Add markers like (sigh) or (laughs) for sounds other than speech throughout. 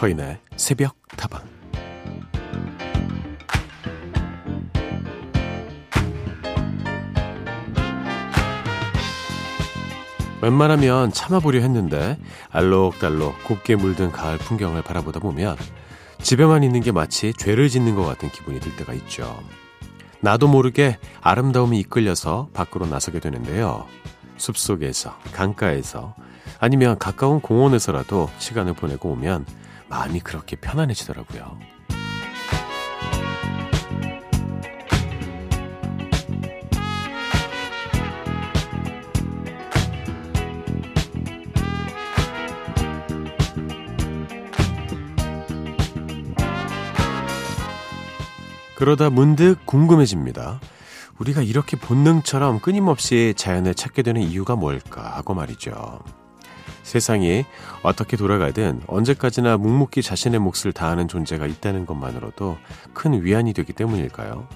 서인의 새벽 다방 웬만하면 참아보려 했는데 알록달록 곱게 물든 가을 풍경을 바라보다 보면 집에만 있는 게 마치 죄를 짓는 것 같은 기분이 들 때가 있죠. 나도 모르게 아름다움이 이끌려서 밖으로 나서게 되는데요. 숲속에서, 강가에서, 아니면 가까운 공원에서라도 시간을 보내고 오면 마음이 그렇게 편안해지더라고요. 그러다 문득 궁금해집니다. 우리가 이렇게 본능처럼 끊임없이 자연을 찾게 되는 이유가 뭘까 하고 말이죠. 세상이 어떻게 돌아가든 언제까지나 묵묵히 자신의 몫을 다하는 존재가 있다는 것만으로도 큰 위안이 되기 때문일까요?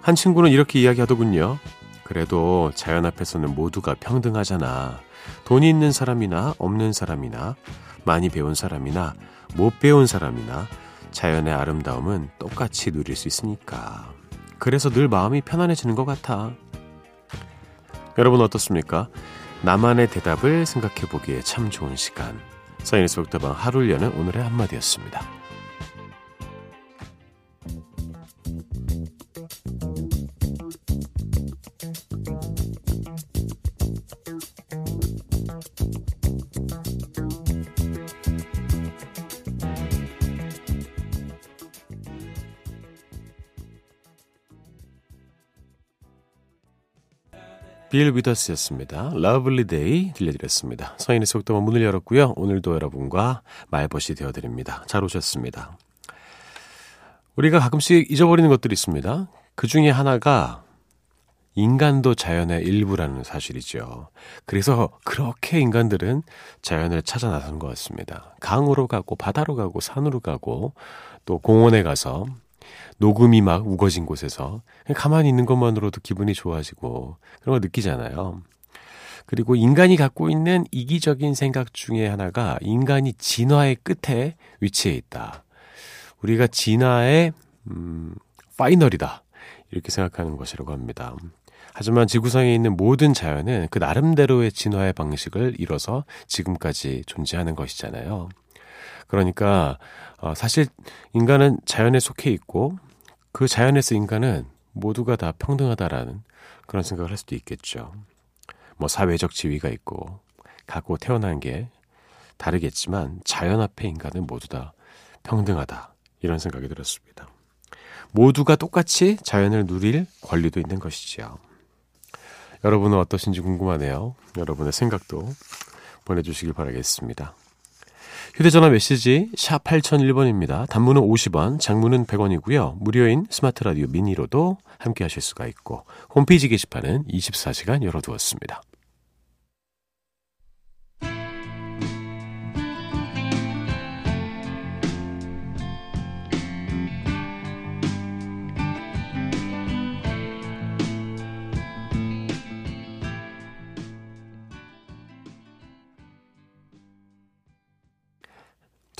한 친구는 이렇게 이야기하더군요. 그래도 자연 앞에서는 모두가 평등하잖아. 돈이 있는 사람이나 없는 사람이나 많이 배운 사람이나 못 배운 사람이나 자연의 아름다움은 똑같이 누릴 수 있으니까. 그래서 늘 마음이 편안해지는 것 같아. 여러분 어떻습니까? 나만의 대답을 생각해 보기에 참 좋은 시간. 사인의 속다방 하루를 여는 오늘의 한마디였습니다. 빌 위더스였습니다. Lovely Day 들려드렸습니다. 서인의 속도가 문을 열었고요. 오늘도 여러분과 말벗이 되어드립니다. 잘 오셨습니다. 우리가 가끔씩 잊어버리는 것들이 있습니다. 그 중에 하나가 인간도 자연의 일부라는 사실이죠. 그래서 그렇게 인간들은 자연을 찾아 나선 것 같습니다. 강으로 가고 바다로 가고 산으로 가고 또 공원에 가서 녹음이 막 우거진 곳에서 가만히 있는 것만으로도 기분이 좋아지고 그런 거 느끼잖아요. 그리고 인간이 갖고 있는 이기적인 생각 중에 하나가 인간이 진화의 끝에 위치해 있다. 우리가 진화의 음, 파이널이다. 이렇게 생각하는 것이라고 합니다. 하지만 지구상에 있는 모든 자연은 그 나름대로의 진화의 방식을 이뤄서 지금까지 존재하는 것이잖아요. 그러니까 어, 사실 인간은 자연에 속해 있고 그 자연에서 인간은 모두가 다 평등하다라는 그런 생각을 할 수도 있겠죠. 뭐 사회적 지위가 있고 갖고 태어난 게 다르겠지만 자연 앞에 인간은 모두 다 평등하다 이런 생각이 들었습니다. 모두가 똑같이 자연을 누릴 권리도 있는 것이지요. 여러분은 어떠신지 궁금하네요. 여러분의 생각도 보내주시길 바라겠습니다. 휴대전화 메시지 샵 8001번입니다. 단문은 50원, 장문은 100원이고요. 무료인 스마트 라디오 미니로도 함께 하실 수가 있고 홈페이지 게시판은 24시간 열어두었습니다.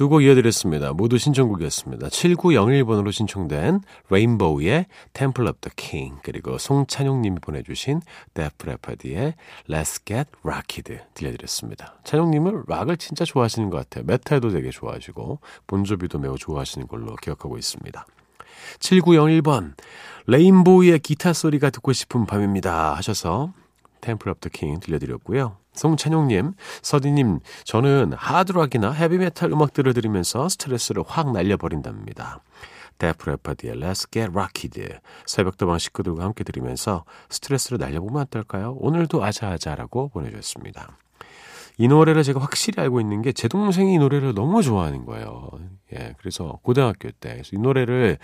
두 곡 이어드렸습니다. 모두 신청곡이었습니다. 7901번으로 신청된 레인보우의 Temple of the King 그리고 송찬용님이 보내주신 데프 레파드의 Let's Get Rocked 들려드렸습니다. 찬용님은 락을 진짜 좋아하시는 것 같아요. 메탈도 되게 좋아하시고 본조비도 매우 좋아하시는 걸로 기억하고 있습니다. 7901번 레인보우의 기타 소리가 듣고 싶은 밤입니다 하셔서 Of the King 들려드렸고요. 송찬용님, 서디님, 저는 하드락이나 헤비메탈 음악들을 들으면서 스트레스를 확 날려버린답니다. 데프레파디의 Let's Get Rocked 새벽도방 식구들과 함께 들으면서 스트레스를 날려보면 어떨까요? 오늘도 아자아자라고 보내주셨습니다. 이 노래를 제가 확실히 알고 있는 게 제 동생이 이 노래를 너무 좋아하는 거예요. 예, 그래서 고등학교 때이 노래를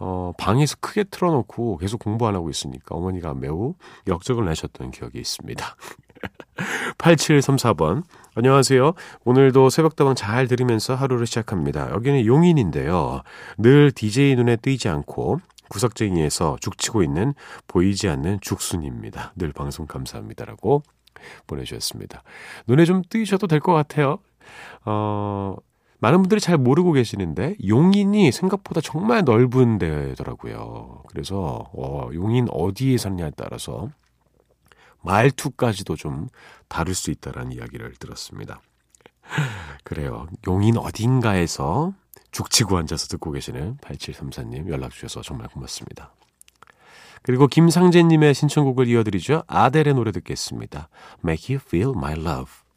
어, 방에서 크게 틀어놓고 계속 공부 안 하고 있으니까 어머니가 매우 역적을 내셨던 기억이 있습니다. (laughs) 8734번. 안녕하세요. 오늘도 새벽다방 잘 들으면서 하루를 시작합니다. 여기는 용인인데요. 늘 DJ 눈에 띄지 않고 구석쟁이에서 죽치고 있는 보이지 않는 죽순입니다. 늘 방송 감사합니다라고 보내주셨습니다. 눈에 좀 띄셔도 될 것 같아요. 어, 많은 분들이 잘 모르고 계시는데 용인이 생각보다 정말 넓은 데더라고요. 그래서 어, 용인 어디에 사느냐에 따라서 말투까지도 좀 다를 수 있다라는 이야기를 들었습니다. (laughs) 그래요. 용인 어딘가에서 죽치고 앉아서 듣고 계시는 8734님 연락 주셔서 정말 고맙습니다. 그리고 김상재님의 신청곡을 이어드리죠. 아델의 노래 듣겠습니다. Make You Feel My Love.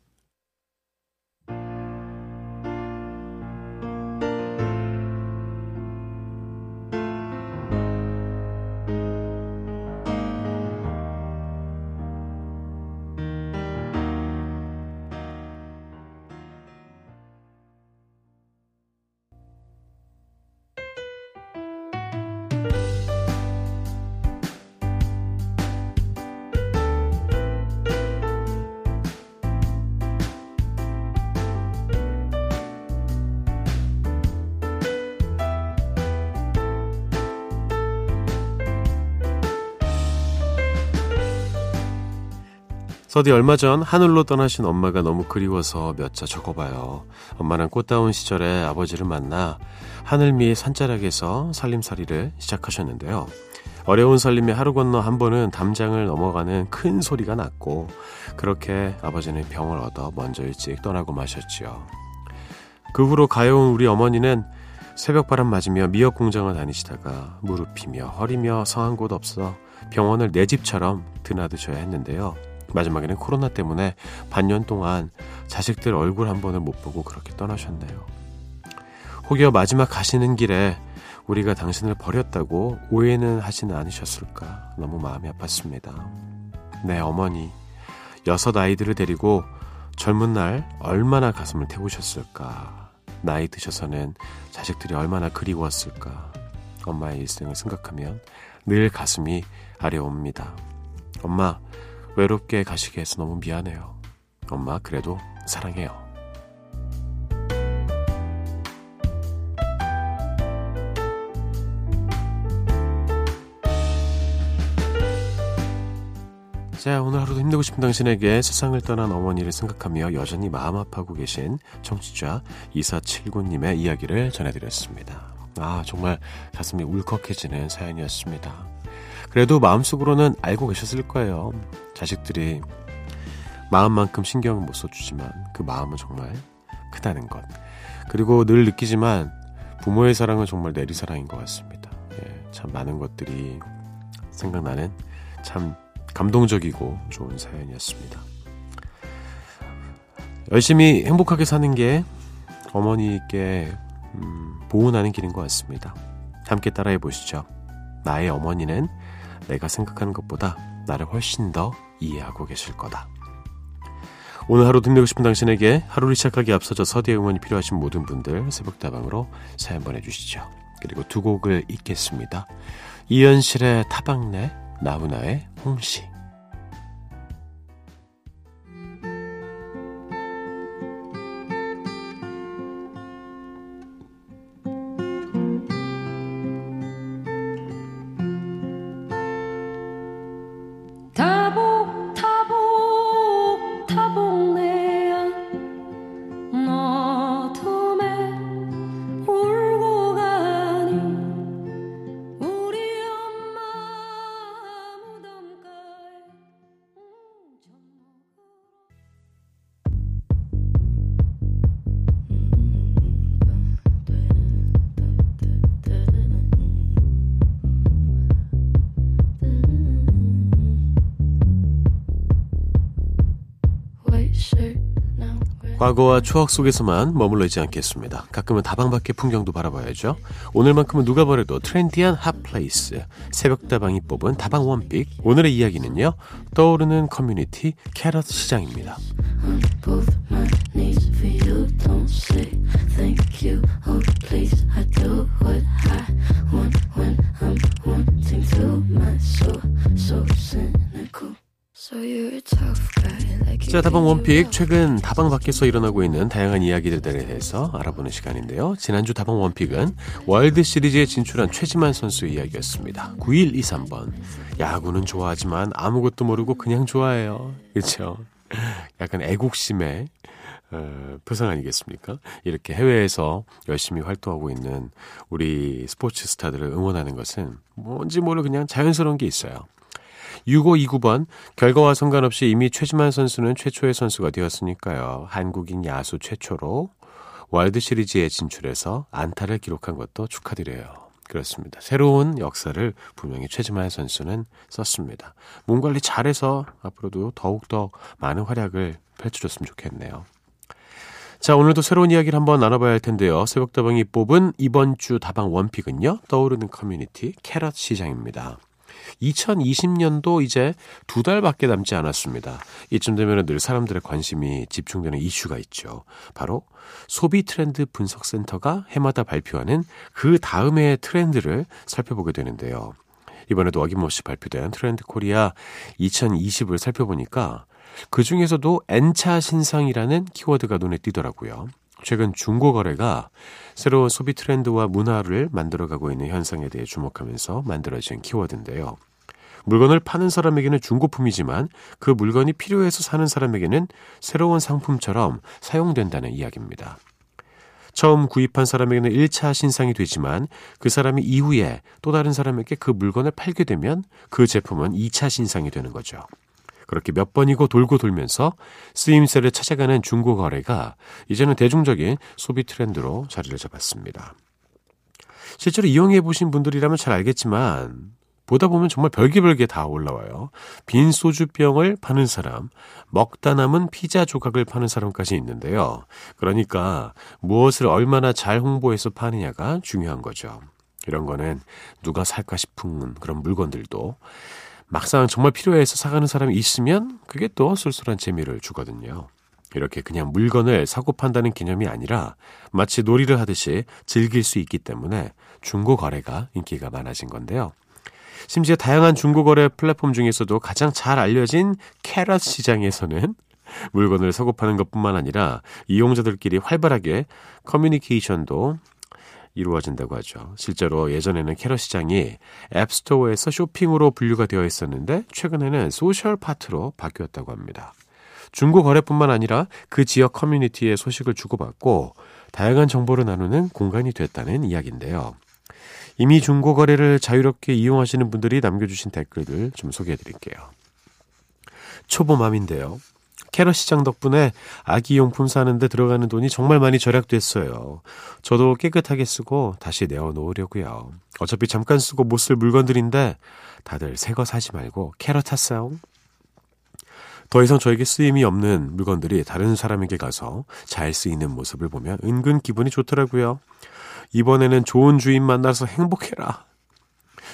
서디 얼마 전 하늘로 떠나신 엄마가 너무 그리워서 몇 자 적어봐요. 엄마는 꽃다운 시절에 아버지를 만나 하늘미의 산자락에서 살림살이를 시작하셨는데요. 어려운 살림에 하루 건너 한 번은 담장을 넘어가는 큰 소리가 났고 그렇게 아버지는 병을 얻어 먼저 일찍 떠나고 마셨지요. 그 후로 가여운 우리 어머니는 새벽바람 맞으며 미역 공장을 다니시다가 무릎이며 허리며 성한 곳 없어 병원을 내 집처럼 드나드셔야 했는데요. 마지막에는 코로나 때문에 반년 동안 자식들 얼굴 한 번을 못 보고 그렇게 떠나셨네요. 혹여 마지막 가시는 길에 우리가 당신을 버렸다고 오해는 하지는 않으셨을까 너무 마음이 아팠습니다. 네, 어머니. 여섯 아이들을 데리고 젊은 날 얼마나 가슴을 태우셨을까. 나이 드셔서는 자식들이 얼마나 그리웠을까. 엄마의 일생을 생각하면 늘 가슴이 아려옵니다. 엄마, 외롭게 가시게 해서 너무 미안해요. 엄마, 그래도 사랑해요. 자, 오늘 하루도 힘내고 싶은 당신에게 세상을 떠난 어머니를 생각하며 여전히 마음 아파하고 계신 청취자 2479님의 이야기를 전해드렸습니다. 아, 정말 가슴이 울컥해지는 사연이었습니다. 그래도 마음속으로는 알고 계셨을 거예요. 자식들이 마음만큼 신경을 못 써주지만 그 마음은 정말 크다는 것. 그리고 늘 느끼지만 부모의 사랑은 정말 내리사랑인 것 같습니다. 예, 참 많은 것들이 생각나는 참 감동적이고 좋은 사연이었습니다. 열심히 행복하게 사는 게 어머니께 음, 보은하는 길인 것 같습니다. 함께 따라해 보시죠. 나의 어머니는 내가 생각하는 것보다 나를 훨씬 더 이해하고 계실 거다. 오늘 하루 힘내고 싶은 당신에게 하루를 시작하기 앞서서 서디의 응원이 필요하신 모든 분들 새벽다방으로 사연 보내주시죠. 그리고 두 곡을 읽겠습니다. 이현실의 타박내, 나훈아의 홍시. 과거와 추억 속에서만 머물러 있지 않겠습니다. 가끔은 다방 밖의 풍경도 바라봐야죠. 오늘만큼은 누가 뭐래도 트렌디한 hot place 새벽다방이 뽑은 다방 one pick 오늘의 이야기는요. 떠오르는 커뮤니티 carrot 시장입니다. 자, 다방 원픽 최근 다방 밖에서 일어나고 있는 다양한 이야기들에 대해서 알아보는 시간인데요. 지난주 다방 원픽은 월드 시리즈에 진출한 최지만 선수 이야기였습니다. 9123번. 야구는 좋아하지만 아무것도 모르고 그냥 좋아해요. 그렇죠? 약간 애국심에 어, 표상 아니겠습니까? 이렇게 해외에서 열심히 활동하고 있는 우리 스포츠 스타들을 응원하는 것은 뭔지 모르 그냥 자연스러운 게 있어요. 6529번 결과와 상관없이 이미 최지만 선수는 최초의 선수가 되었으니까요. 한국인 야수 최초로 월드 시리즈에 진출해서 안타를 기록한 것도 축하드려요. 그렇습니다. 새로운 역사를 분명히 최지만 선수는 썼습니다. 몸 관리 잘해서 앞으로도 더욱더 많은 활약을 펼쳐줬으면 좋겠네요. 자, 오늘도 새로운 이야기를 한번 나눠봐야 할 텐데요. 새벽다방이 뽑은 이번 주 다방 one pick은요. 떠오르는 커뮤니티 carrot 시장입니다. 2020년도 이제 두 달밖에 남지 않았습니다. 이쯤 되면 늘 사람들의 관심이 집중되는 이슈가 있죠. 바로 소비 트렌드 분석센터가 해마다 발표하는 그 다음의 트렌드를 살펴보게 되는데요. 이번에도 어김없이 발표된 트렌드 코리아 2020을 살펴보니까 그 중에서도 N차 신상이라는 키워드가 눈에 띄더라고요. 최근 중고 거래가 새로운 소비 트렌드와 문화를 만들어가고 있는 현상에 대해 주목하면서 만들어진 키워드인데요. 물건을 파는 사람에게는 중고품이지만 그 물건이 필요해서 사는 사람에게는 새로운 상품처럼 사용된다는 이야기입니다. 처음 구입한 사람에게는 1차 신상이 되지만 그 사람이 이후에 또 다른 사람에게 그 물건을 팔게 되면 그 제품은 2차 신상이 되는 거죠. 그렇게 몇 번이고 돌고 돌면서 쓰임새를 찾아가는 중고 거래가 이제는 대중적인 소비 트렌드로 자리를 잡았습니다. 실제로 이용해 보신 분들이라면 잘 알겠지만 보다 보면 정말 별개별개 다 올라와요. 빈 소주병을 파는 사람, 먹다 남은 피자 조각을 파는 사람까지 있는데요. 그러니까 무엇을 얼마나 잘 홍보해서 파느냐가 중요한 거죠. 이런 거는 누가 살까 싶은 그런 물건들도 막상 정말 필요해서 사가는 사람이 있으면 그게 또 쏠쏠한 재미를 주거든요. 이렇게 그냥 물건을 사고 판다는 개념이 아니라 마치 놀이를 하듯이 즐길 수 있기 때문에 중고 거래가 인기가 많아진 건데요. 심지어 다양한 중고 거래 플랫폼 중에서도 가장 잘 알려진 carrot 시장에서는 (laughs) 물건을 사고 파는 것뿐만 아니라 이용자들끼리 활발하게 커뮤니케이션도 이루어진다고 하죠. 실제로 예전에는 carrot 시장이 앱스토어에서 쇼핑으로 분류가 되어 있었는데 최근에는 social 파트로 바뀌었다고 합니다. 중고 거래뿐만 아니라 그 지역 커뮤니티의 소식을 주고받고 다양한 정보를 나누는 공간이 됐다는 이야기인데요. 이미 중고 거래를 자유롭게 이용하시는 분들이 남겨주신 댓글들 좀 소개해 드릴게요. 초보맘인데요. 캐럿 시장 덕분에 아기 용품 사는데 들어가는 돈이 정말 많이 절약됐어요. 저도 깨끗하게 쓰고 다시 내어놓으려고요. 어차피 잠깐 쓰고 못 쓸 물건들인데 다들 새 거 사지 말고 캐럿 탔어요. 더 이상 저에게 쓰임이 없는 물건들이 다른 사람에게 가서 잘 쓰이는 모습을 보면 은근 기분이 좋더라고요. 이번에는 좋은 주인 만나서 행복해라.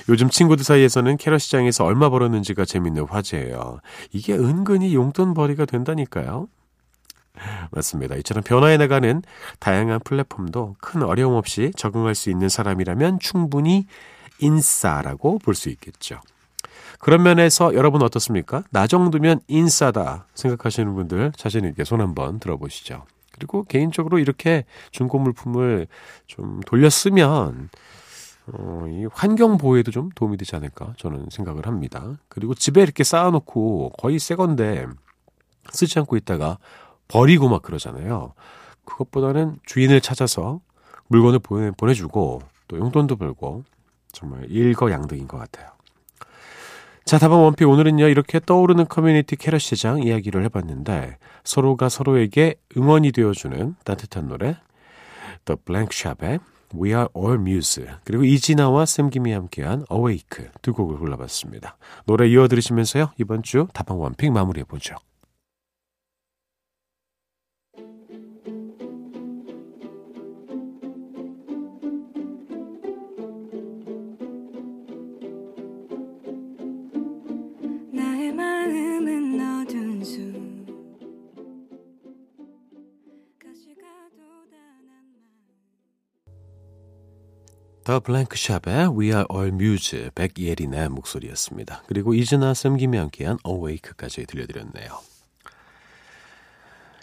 요즘 친구들 사이에서는 캐럿 시장에서 얼마 벌었는지가 재밌는 화제예요. 이게 은근히 용돈벌이가 된다니까요. 맞습니다. 이처럼 변화해 나가는 다양한 플랫폼도 큰 어려움 없이 적응할 수 있는 사람이라면 충분히 인싸라고 볼 수 있겠죠. 그런 면에서 여러분 어떻습니까? 나 정도면 인싸다 생각하시는 분들 자신 있게 손 한번 들어보시죠. 그리고 개인적으로 이렇게 중고 물품을 좀 돌려 쓰면 어, 이 환경 보호에도 좀 도움이 되지 않을까 저는 생각을 합니다. 그리고 집에 이렇게 쌓아놓고 거의 새 건데 쓰지 않고 있다가 버리고 막 그러잖아요. 그것보다는 주인을 찾아서 물건을 보내, 보내주고 또 용돈도 벌고 정말 일거양득인 것 같아요. 자, 다방 one pick 오늘은요, 이렇게 떠오르는 커뮤니티 carrot 시장 이야기를 해봤는데, 서로가 서로에게 응원이 되어주는 따뜻한 노래, The Blank Shop의 We Are All Muse, 그리고 이진아와 샘김이 함께한 Awake 두 곡을 골라봤습니다. 노래 이어 들으시면서요, 이번 주 다방 one pick 마무리해 보죠. 더 블랭크샵의 We Are All Muse 백예린의 목소리였습니다. 그리고 이즈나 쌤김이 함께한 Awake까지 들려드렸네요.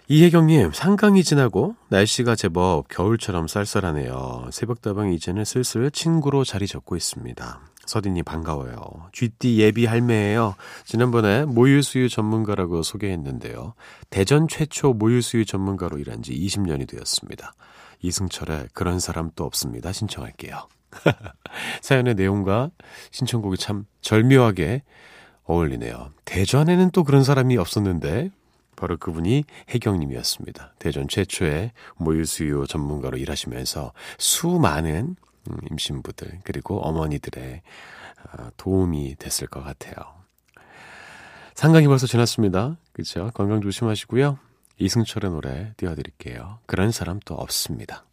이혜경님, 상강이 지나고 날씨가 제법 겨울처럼 쌀쌀하네요. 새벽다방 이제는 슬슬 친구로 자리 잡고 있습니다. 서디님 반가워요. 쥐띠 예비 할매예요. 지난번에 모유수유 전문가라고 소개했는데요. 대전 최초 모유수유 전문가로 일한 지 20년이 되었습니다. 이승철의 그런 사람 또 없습니다. 신청할게요. (laughs) 사연의 내용과 신청곡이 참 절묘하게 어울리네요. 대전에는 또 그런 사람이 없었는데 바로 그분이 혜경님이었습니다. 대전 최초의 모유수유 전문가로 일하시면서 수많은 음, 임신부들 그리고 어머니들의 아, 도움이 됐을 것 같아요. 상강이 벌써 지났습니다. 그렇죠? 건강 조심하시고요. 이승철의 노래 띄워드릴게요. 그런 사람 또 없습니다.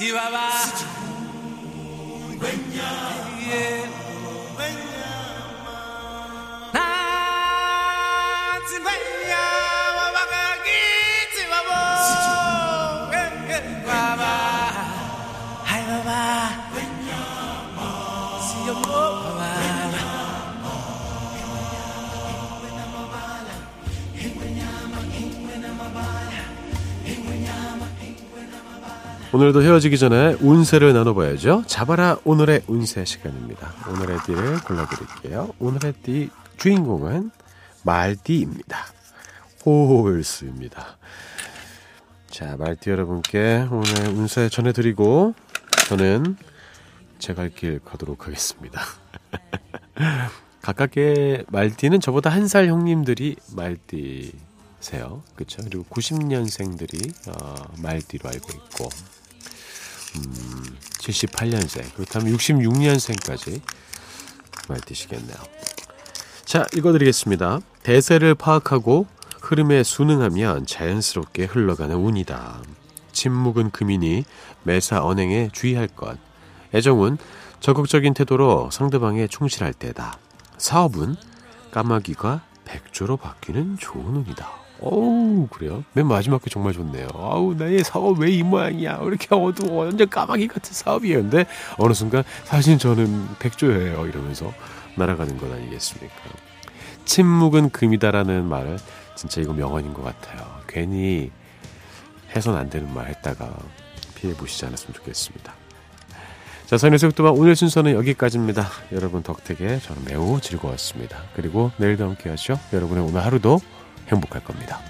Chihuahua. 오늘도 헤어지기 전에 운세를 나눠봐야죠. 잡아라 오늘의 운세 시간입니다. 오늘의 띠를 골라드릴게요. 오늘의 띠 주인공은 말띠입니다. 홀수입니다. 자, 말띠 여러분께 오늘 운세 전해드리고 저는 제 갈 길 가도록 하겠습니다. (laughs) 가깝게 말띠는 저보다 한 살 형님들이 말띠 세요. 그렇죠? 그리고 90년생들이 어, 말띠로 알고 있고 음, 78년생 그렇다면 66년생까지 말띠시겠네요. 자, 읽어드리겠습니다. 대세를 파악하고 흐름에 순응하면 자연스럽게 흘러가는 운이다. 침묵은 금이니 매사 언행에 주의할 것. 애정은 적극적인 태도로 상대방에 충실할 때다. 사업은 까마귀가 백조로 바뀌는 좋은 운이다. 어우 그래요? 맨 마지막 게 정말 좋네요. 아우 나의 사업 왜 이 모양이야? 이렇게 어두워 완전 까마귀 같은 사업이에요. 근데 어느 순간 사실 저는 백조예요. 이러면서 날아가는 것 아니겠습니까? 침묵은 금이다라는 말을 진짜 이거 명언인 것 같아요. 괜히 해선 안 되는 말 했다가 피해 보시지 않았으면 좋겠습니다. 자, 선의 속도만 오늘 순서는 여기까지입니다. 여러분 덕택에 저는 매우 즐거웠습니다. 그리고 내일도 함께 하죠. 여러분의 오늘 하루도 행복할 겁니다.